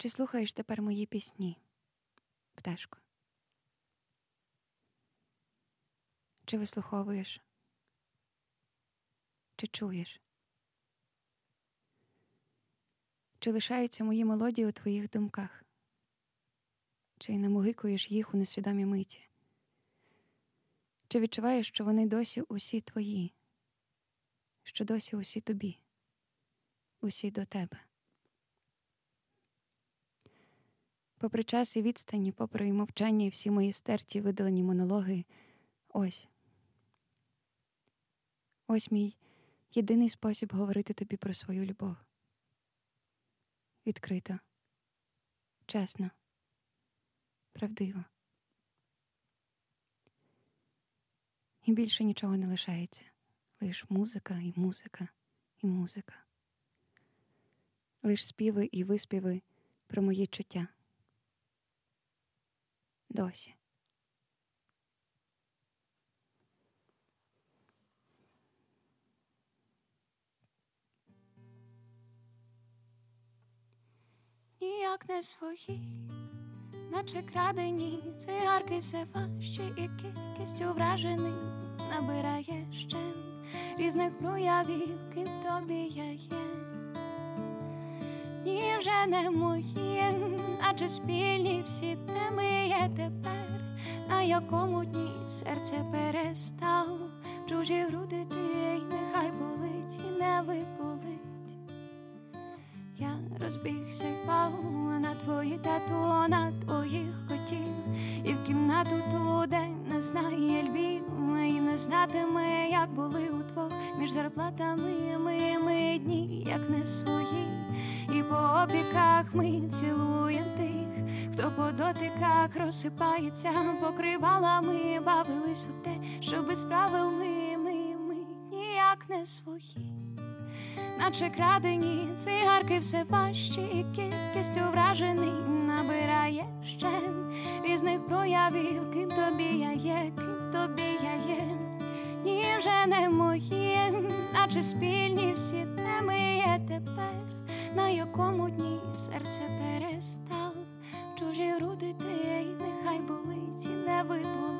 Чи слухаєш тепер мої пісні, пташко? Чи вислуховуєш? Чи чуєш? Чи лишаються мої мелодії у твоїх думках? Чи намугикуєш їх у несвідомій миті? Чи відчуваєш, що вони досі усі твої, що досі усі тобі, усі до тебе? Попри час і відстані, попри мовчання, і всі мої стерті видалені монологи, ось. Ось мій єдиний спосіб говорити тобі про свою любов. Відкрито, чесно, правдиво. І більше нічого не лишається, лиш музика і музика і музика, лиш співи і виспіви про мої чуття досі. Ніяк не свої, наче крадені цигарки все важче і кількістю вражений набирає ще різних проявів, ким тобі я є. Ні, вже не моє, адже спільні всі теми є тепер, на якому дні серце перестав, чужі груди ти, нехай болить і не виболить. Я розбігся й впав на твої тату, на твоїх котів, і в кімнату ту день не знає Львів, і не знатиме, як були удвох між зарплатами моїми дні, як не свої, і по опіках ми цілуєм тих, хто по дотиках розсипається. Покривалами, бавились у те, що без правил ми, ми, ми ніяк не свої. Наче крадені цигарки все важче, і кількістю вражений набирає ще різних проявів, ким тобі я є, ким тобі вже не моє, наче спільні всі теми є тепер, на якому дні серце перестав, чужі груди ти, нехай болить не виболить.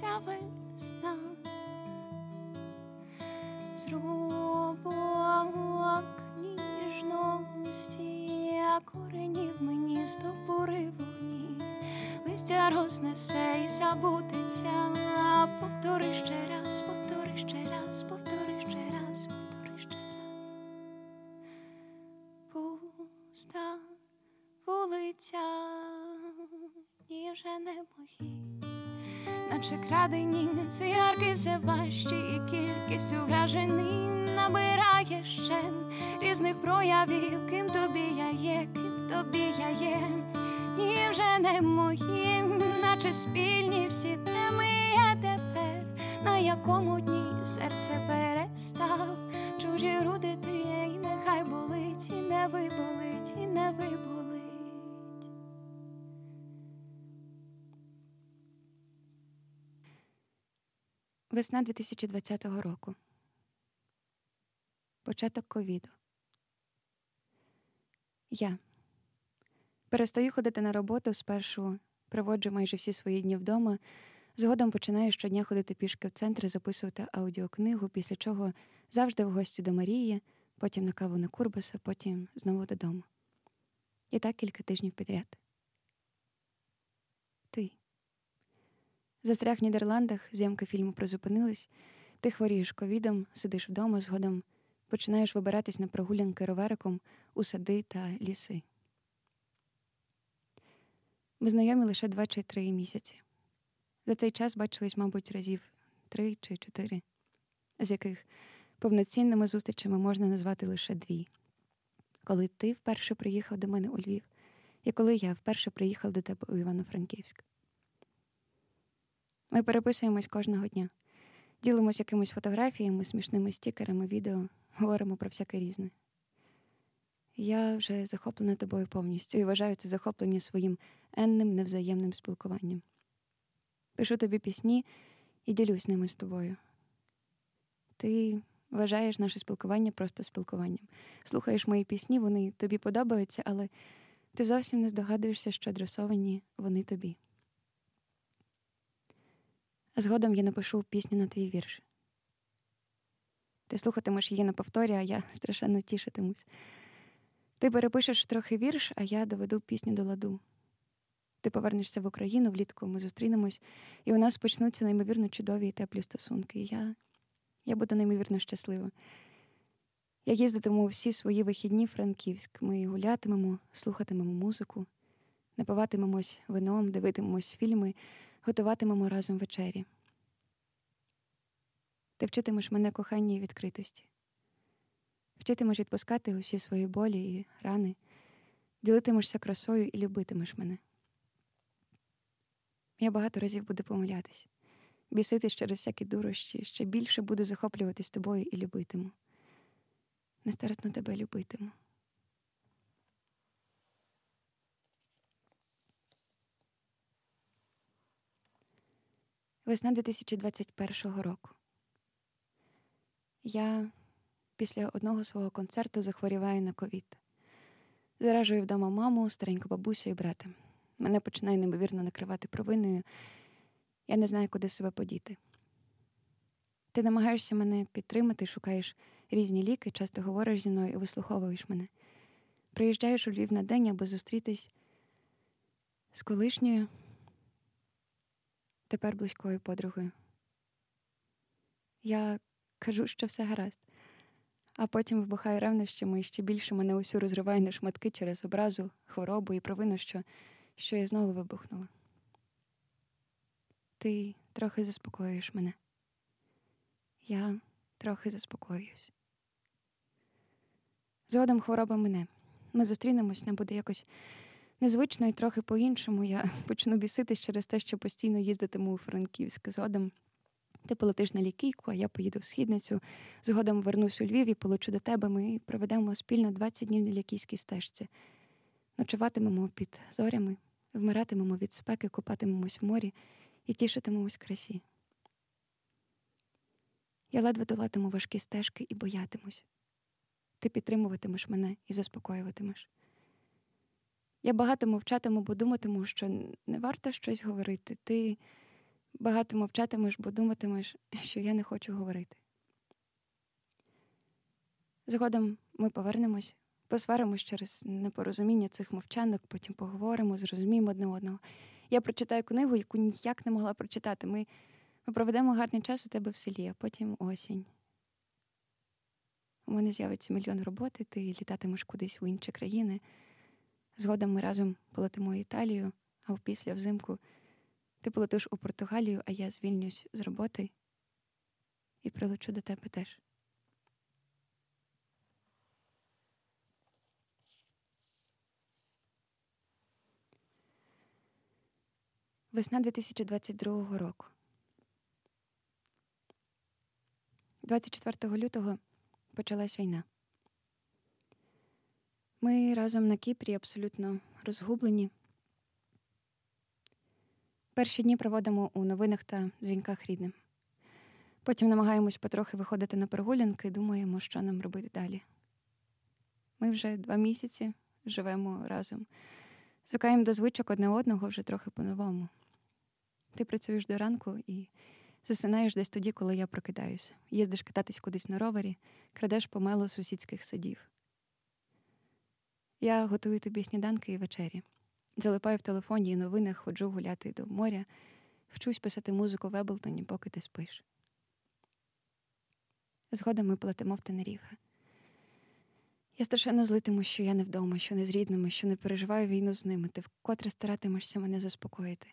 Ця весна. Зрубок ніжності, а коренів мені стовбури вогні, листя рознесе і забудеться, повтори ще раз, наче крадені все важчі, і кількістю вражений набирає ще різних проявів, ким тобі я є, ким тобі я є, і вже не мої, наче спільні всі теми є тепер, на якому дні серце перестав, чужі груди Весна 2020 року. Початок ковіду. Я перестаю ходити на роботу спершу, проводжу майже всі свої дні вдома. Згодом починаю щодня ходити пішки в центр записувати аудіокнигу, після чого завжди в гості до Марії, потім на каву на Курбаса, потім знову додому. І так кілька тижнів підряд. Ти. Застряг в Нідерландах, зйомки фільму призупинились. Ти хворієш ковідом, сидиш вдома, згодом починаєш вибиратись на прогулянки ровериком у сади та ліси. Ми знайомі лише два чи три місяці. За цей час бачились, мабуть, разів три чи чотири, з яких повноцінними зустрічами можна назвати лише дві. Коли ти вперше приїхав до мене у Львів, і коли я вперше приїхав до тебе у Івано-Франківськ. Ми переписуємось кожного дня, ділимось якимись фотографіями, смішними стікерами, відео, говоримо про всяке різне. Я вже захоплена тобою повністю і вважаю це захоплення своїм енним невзаємним спілкуванням. Пишу тобі пісні і ділюсь ними з тобою. Ти вважаєш наше спілкування просто спілкуванням. Слухаєш мої пісні, вони тобі подобаються, але ти зовсім не здогадуєшся, що адресовані вони тобі. Згодом я напишу пісню на твій вірш. Ти слухатимеш її на повторі, а я страшенно тішитимусь. Ти перепишеш трохи вірш, а я доведу пісню до ладу. Ти повернешся в Україну влітку, ми зустрінемось, і у нас почнуться неймовірно чудові і теплі стосунки. І я я буду неймовірно щаслива. Я їздитиму всі свої вихідні в Франківськ. Ми гулятимемо, слухатимемо музику, напиватимемось вином, дивитимемось фільми, готуватимемо разом вечері. Ти вчитимеш мене кохання і відкритості, вчитимеш відпускати усі свої болі і рани, ділитимешся красою і любитимеш мене. Я багато разів буду помилятись, біситись через всякі дурощі, ще більше буду захоплюватись тобою і любитиму. Нестерпно тебе любитиму. Весна 2021 року. Я після одного свого концерту захворіваю на ковід. Заражую вдома маму, стареньку бабусю і брата. Мене починає неймовірно накривати провиною. Я не знаю, куди себе подіти. Ти намагаєшся мене підтримати, шукаєш різні ліки, часто говориш зі мною і вислуховуєш мене. Приїжджаєш у Львів на день, аби зустрітись з колишньою, тепер близькою подругою. Я кажу, що все гаразд, а потім вибухаю ревнощами і ще більше мене усю розриває на шматки через образу, хворобу і провину, що що я знову вибухнула. Ти трохи заспокоюєш мене. Я трохи заспокоююсь. Згодом хвороба мене. Ми зустрінемось, не буде якось незвично і трохи по-іншому. Я почну біситись через те, що постійно їздитиму у Франківськ. Згодом ти полетиш на лікійку, а я поїду в східницю. Згодом вернусь у Львів і полечу до тебе. Ми проведемо спільно 20 днів на лікійській стежці. Ночуватимемо під зорями, вмиратимемо від спеки, купатимемось в морі і тішитимемось красі. Я ледве долатиму важкі стежки і боятимусь. Ти підтримуватимеш мене і заспокоюватимеш. Я багато мовчатиму, бо думатиму, що не варто щось говорити. Ти багато мовчатимеш, бо думатимеш, що я не хочу говорити. Згодом ми повернемось, посваримось через непорозуміння цих мовчанок, потім поговоримо, зрозуміємо одне одного. Я прочитаю книгу, яку ніяк не могла прочитати. Ми, проведемо гарний час у тебе в селі, а потім осінь. У мене з'явиться мільйон роботи, ти літатимеш кудись у інші країни. Згодом ми разом полетимо Італію, а після взимку ти полетиш у Португалію, а я звільнюсь з роботи і прилечу до тебе теж. Весна 2022 року. 24 лютого почалась війна. Ми разом на Кіпрі абсолютно розгублені. Перші дні проводимо у новинах та дзвінках рідним. Потім намагаємось потрохи виходити на прогулянки і думаємо, що нам робити далі. Ми вже два місяці живемо разом, звикаємо до звичок одне одного вже трохи по-новому. Ти працюєш до ранку і засинаєш десь тоді, коли я прокидаюся. Їздиш кататись кудись на ровері, крадеш помело сусідських садів. Я готую тобі сніданки і вечері. Залипаю в телефоні і новинах, ходжу гуляти до моря, вчусь писати музику в Еблтоні, поки ти спиш. Згодом ми платимо в Тенеріфе. Я страшенно злитиму, що я не вдома, що не з рідними, що не переживаю війну з ними. Ти вкотре старатимешся мене заспокоїти.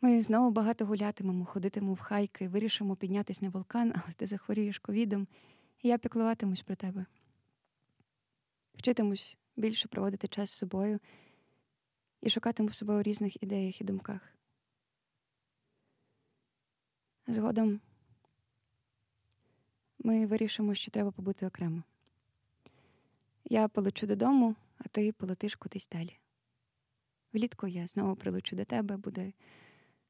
Ми знову багато гулятимемо, ходитимемо в хайки, вирішимо піднятися на вулкан, але ти захворієш ковідом, і я піклуватимусь про тебе. Вчитимусь більше проводити час з собою і шукатиму себе у різних ідеях і думках. Згодом ми вирішимо, що треба побути окремо. Я полечу додому, а ти полетиш кудись далі. Влітку я знову прилечу до тебе, буде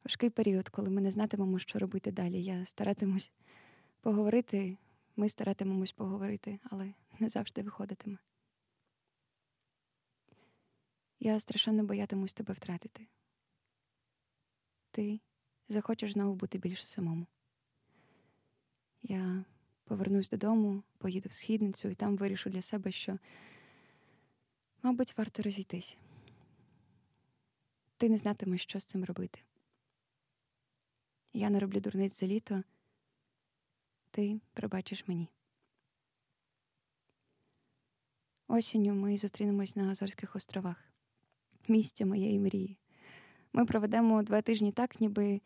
важкий період, коли ми не знатимемо, що робити далі. Я старатимусь поговорити, ми старатимемось поговорити, але не завжди виходитиме. Я страшенно боятимусь тебе втратити. Ти захочеш знову бути більше самому. Я повернусь додому, поїду в східницю і там вирішу для себе, що, мабуть, варто розійтись. Ти не знатимеш, що з цим робити. Я не роблю дурниць за літо, ти пробачиш мені. Осінню ми зустрінемось на Азорських островах, місці моєї мрії. Ми проведемо два тижні так, ніби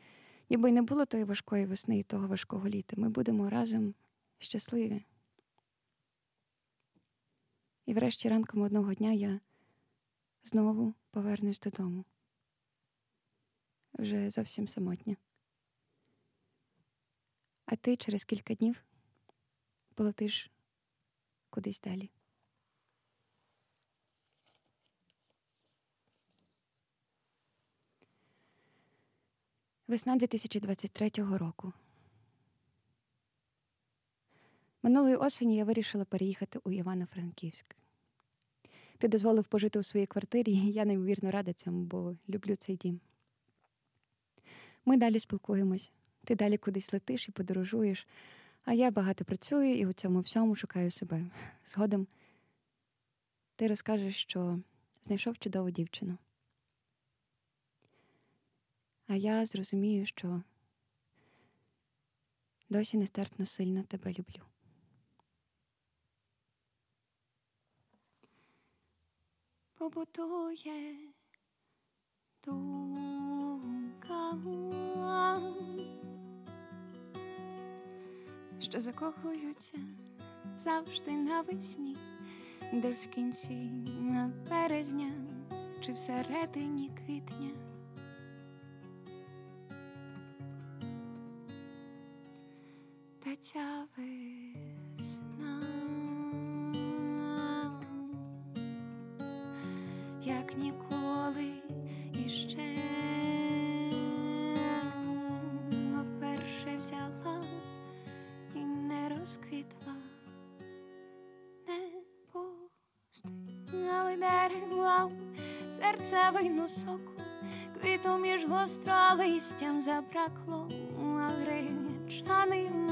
ніби й не було тої важкої весни і того важкого літа. Ми будемо разом щасливі. І врешті ранком одного дня я знову повернусь додому. Вже зовсім самотня. А ти через кілька днів полетиш кудись далі. Весна 2023 року. Минулої осені я вирішила переїхати у Івано-Франківськ. Ти дозволив пожити у своїй квартирі, і я неймовірно рада цьому, бо люблю цей дім. Ми далі спілкуємось, ти далі кудись летиш і подорожуєш, а я багато працюю і у цьому всьому шукаю себе. Згодом ти розкажеш, що знайшов чудову дівчину. А я зрозумію, що досі нестерпно сильно тебе люблю. Побутує думка, що закохуються завжди навесні, десь в кінці березня чи всередині квітня. Ця весна, як ніколи іще вперше взяла і не розквітла, не пустили дерева серцевину соку, квіту між гостро листям забракло, гречаним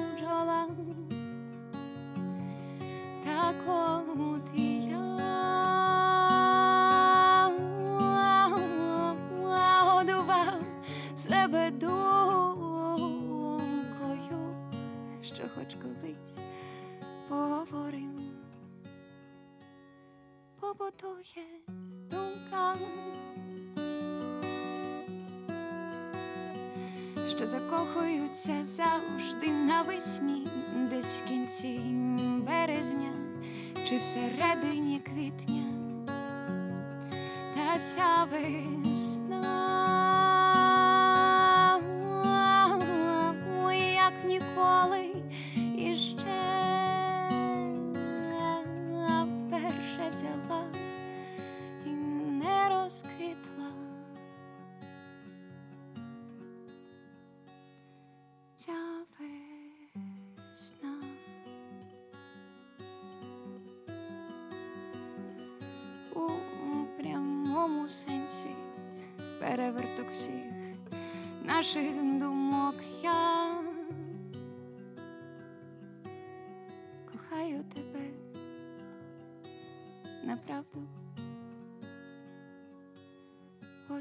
побутує думка, що закохуються завжди навесні, десь в кінці березня чи всередині квітня. Та ця весна,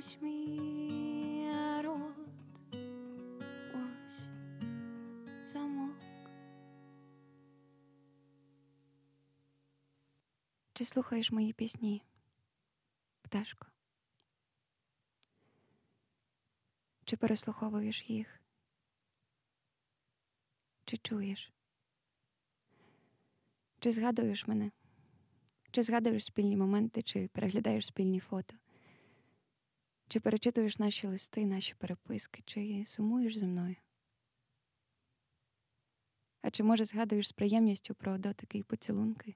Мій рот, ось замок. Чи слухаєш мої пісні, пташко? Чи переслуховуєш їх? Чи чуєш? Чи згадуєш мене? Чи згадуєш спільні моменти, чи переглядаєш спільні фото? Чи перечитуєш наші листи, наші переписки, чи сумуєш зі мною? А чи, може, згадуєш з приємністю про дотики і поцілунки?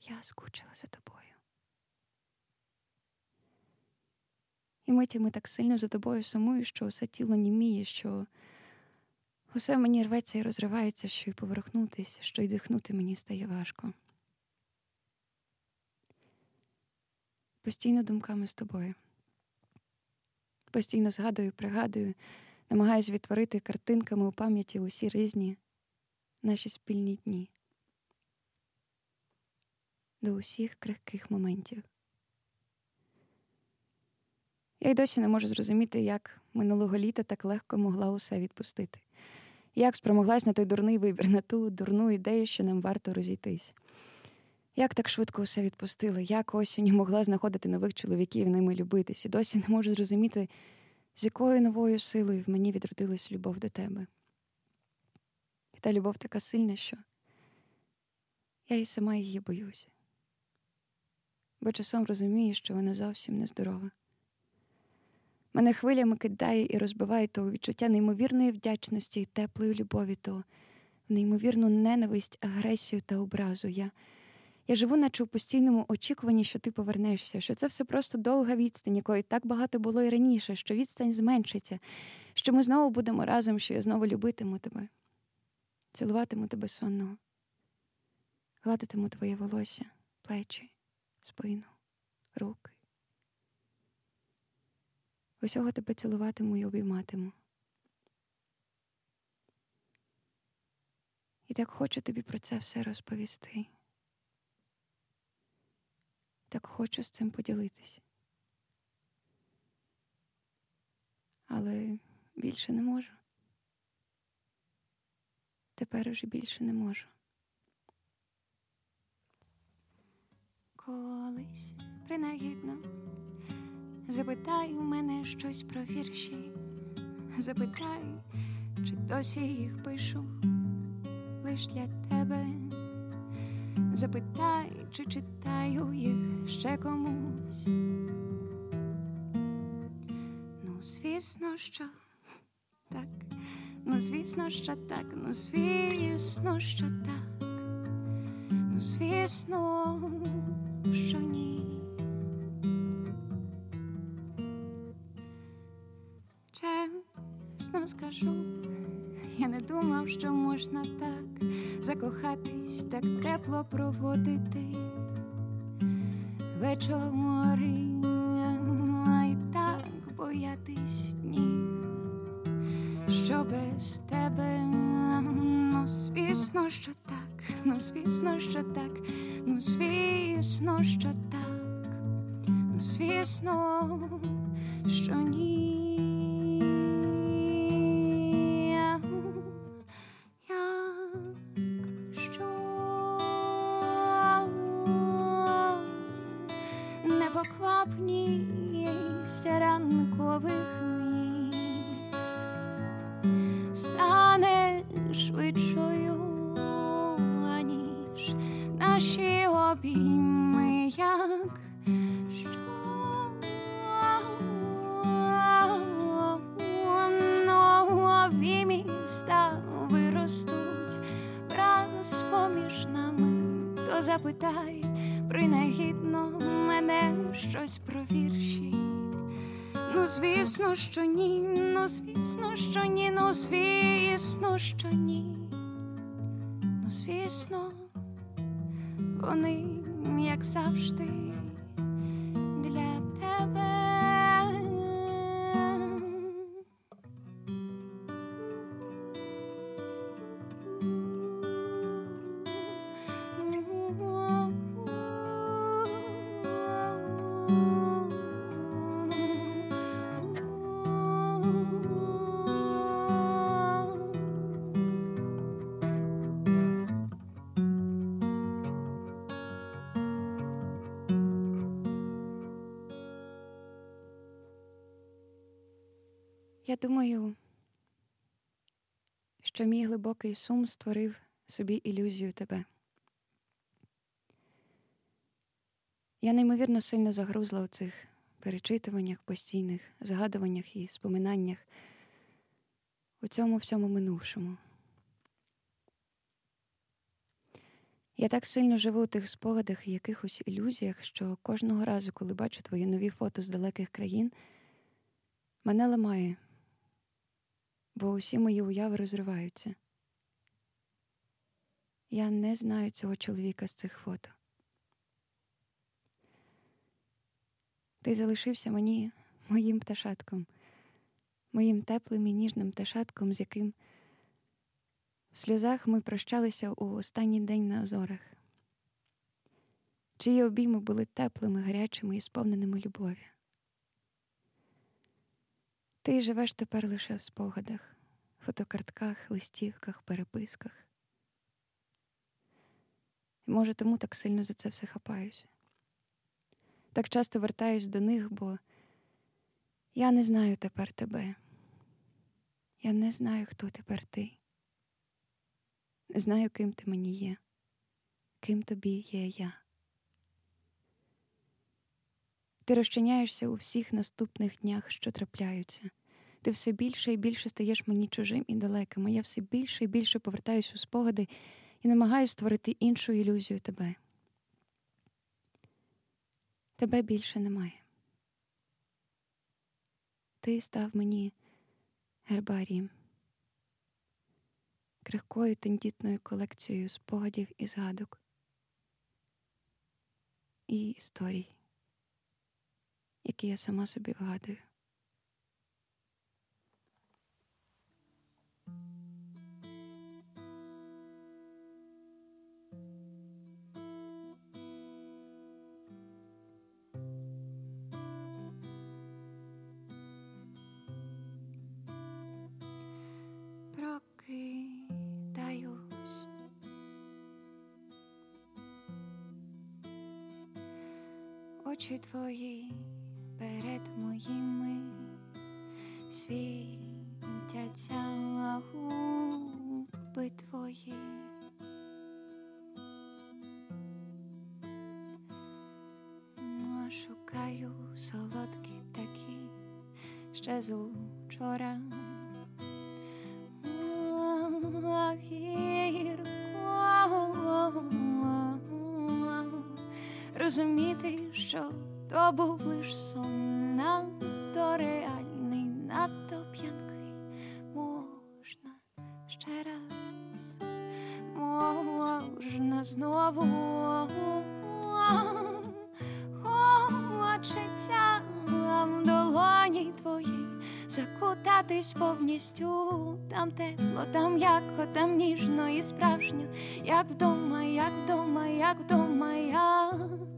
Я скучила за тобою. І митями так сильно за тобою сумую, що усе тіло німіє, що усе мені рветься і розривається, що й поверхнутися, що й дихнути мені стає важко. Постійно думками з тобою. Постійно згадую, пригадую, намагаюсь відтворити картинками у пам'яті усі різні наші спільні дні до усіх крихких моментів. Я й досі не можу зрозуміти, як минулого літа так легко могла усе відпустити, як спромоглась на той дурний вибір, на ту дурну ідею, що нам варто розійтись. Як так швидко усе відпустила, як осінь могла знаходити нових чоловіків, і ними любитись, і досі не можу зрозуміти, з якою новою силою в мені відродилась любов до тебе. І та любов така сильна, що я і сама її боюся, бо часом розумію, що вона зовсім нездорова. Мене хвилями кидає і розбиває то відчуття неймовірної вдячності і теплої любові, то неймовірну ненависть, агресію та образу. Я я живу, наче у постійному очікуванні, що ти повернешся, що це все просто довга відстань, якої так багато було і раніше, що відстань зменшиться, що ми знову будемо разом, що я знову любитиму тебе, цілуватиму тебе сонного, гладитиму твоє волосся, плечі, спину, руки. Усього тебе цілуватиму і обійматиму. І так хочу тобі про це все розповісти. Так хочу з цим поділитись. Але більше не можу. Тепер уже більше не можу. Колись принагідно запитай у мене щось про вірші, запитай, чи досі їх пишу лиш для тебе. Запитай, чи читаю їх ще комусь. Ну, звісно, що так, ну, звісно, що так, ну, звісно, що так, ну, звісно, що ні. Чесно скажу, я не думав, що можна так закохатись, так тепло проводити вечори, а й так боятись дні, що без тебе, ну звісно, що так, ну звісно, що так, ну звісно, що так, ну звісно, що ні. Вони, як завжди. Думаю, що мій глибокий сум створив собі ілюзію тебе. Я неймовірно сильно загрузла у цих перечитуваннях, постійних згадуваннях і споминаннях у цьому всьому минувшому. Я так сильно живу у тих спогадах і якихось ілюзіях, що кожного разу, коли бачу твої нові фото з далеких країн, мене ламає, бо усі мої уяви розриваються. Я не знаю цього чоловіка з цих фото. Ти залишився мені моїм пташатком, моїм теплим і ніжним пташатком, з яким в сльозах ми прощалися у останній день на озорах, чиї обійми були теплими, гарячими і сповненими любові. Ти живеш тепер лише в спогадах, фотокартках, листівках, переписках. І, може, тому так сильно за це все хапаюся. Так часто вертаюсь до них, бо я не знаю тепер тебе. Я не знаю, хто тепер ти. Не знаю, ким ти мені є, ким тобі є я. Ти розчиняєшся у всіх наступних днях, що трапляються. Ти все більше і більше стаєш мені чужим і далеким, а я все більше і більше повертаюся у спогади і намагаюся створити іншу ілюзію тебе. Тебе більше немає. Ти став мені гербарієм крихкою тендітною колекцією спогадів і згадок і історій, які я сама собі вгадую. Очі твої перед моїми світяться губи твої. Шукаю солодкі такі ще з учора. Розуміти, що то був лиш сон, надто реальний, надто п'янкий можна ще раз, можна знову. Хочеться в долоні твої закутатись повністю, там тепло, там яко, там ніжно і справжньо, як вдома, як вдома, як вдома, як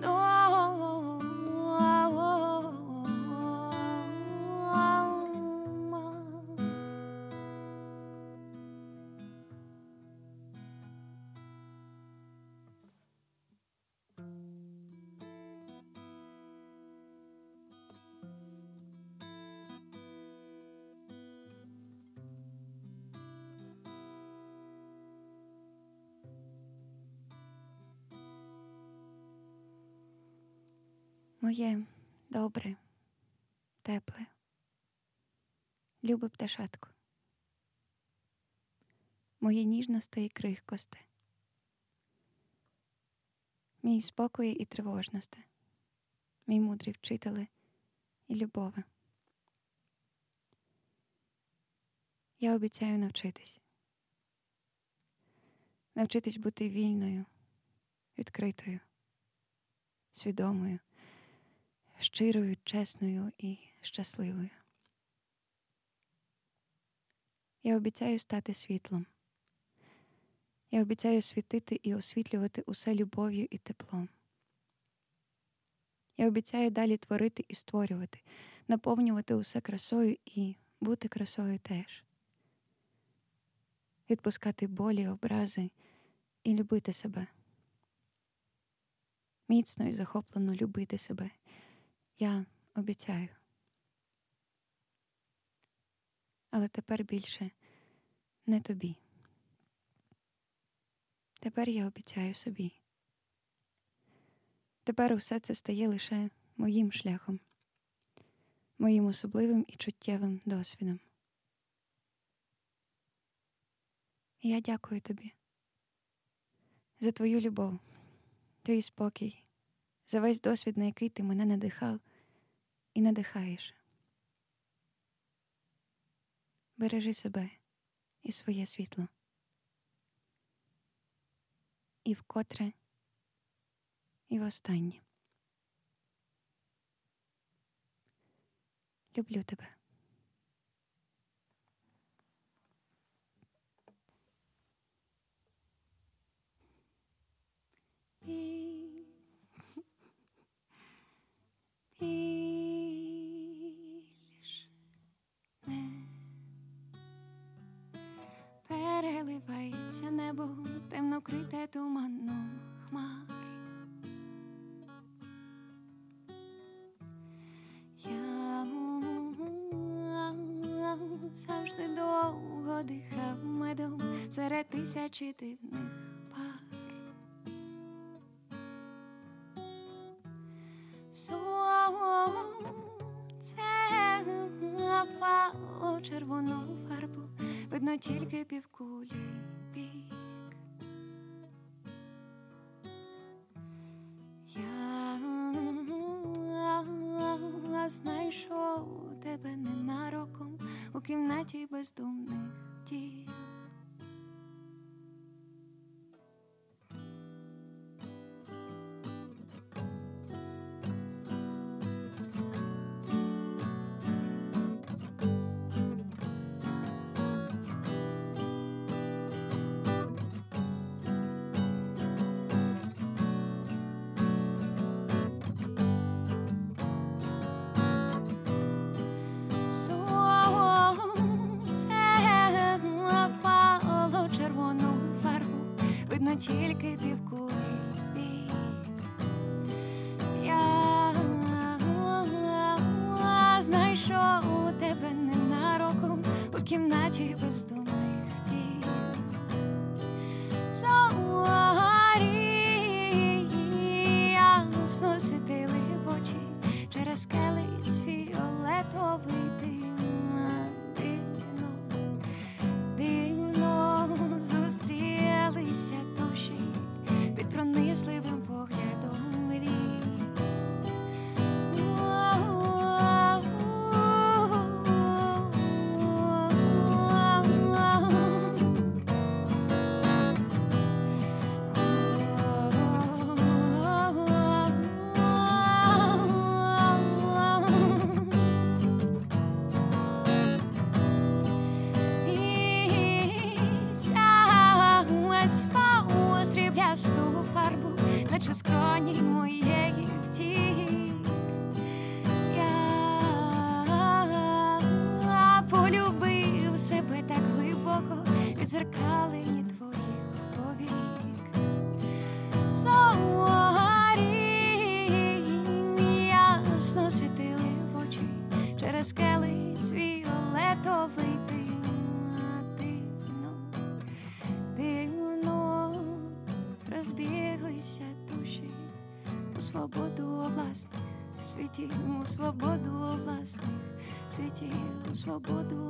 вдома. Моє добре, тепле, любе пташатко, моє ніжносте і крихкосте, мій спокої і тривожносте, мій мудрий вчителе і любове. Я обіцяю навчитись, навчитись бути вільною, відкритою, свідомою, щирою, чесною і щасливою. Я обіцяю стати світлом. Я обіцяю світити і освітлювати усе любов'ю і теплом. Я обіцяю далі творити і створювати, наповнювати усе красою і бути красою теж, відпускати болі, образи і любити себе. Міцно і захоплено любити себе. Я обіцяю. Але тепер більше не тобі. Тепер я обіцяю собі. Тепер усе це стає лише моїм шляхом, моїм особливим і чуттєвим досвідом. я дякую тобі за твою любов, твій спокій, за весь досвід, на який ти мене надихав і надихаєш. Бережи себе і своє світло. І вкотре, і востаннє. Люблю тебе. Довго дихав медом серед тисячі дивних. червону фарбу, видно тільки півкулі бік. Я знайшов тебе ненароком у кімнаті бездумних дій. Через келиць віолетовий дим. Дивно, дивно розбіглися свободу власних світі у свободу власних, світі у свободу.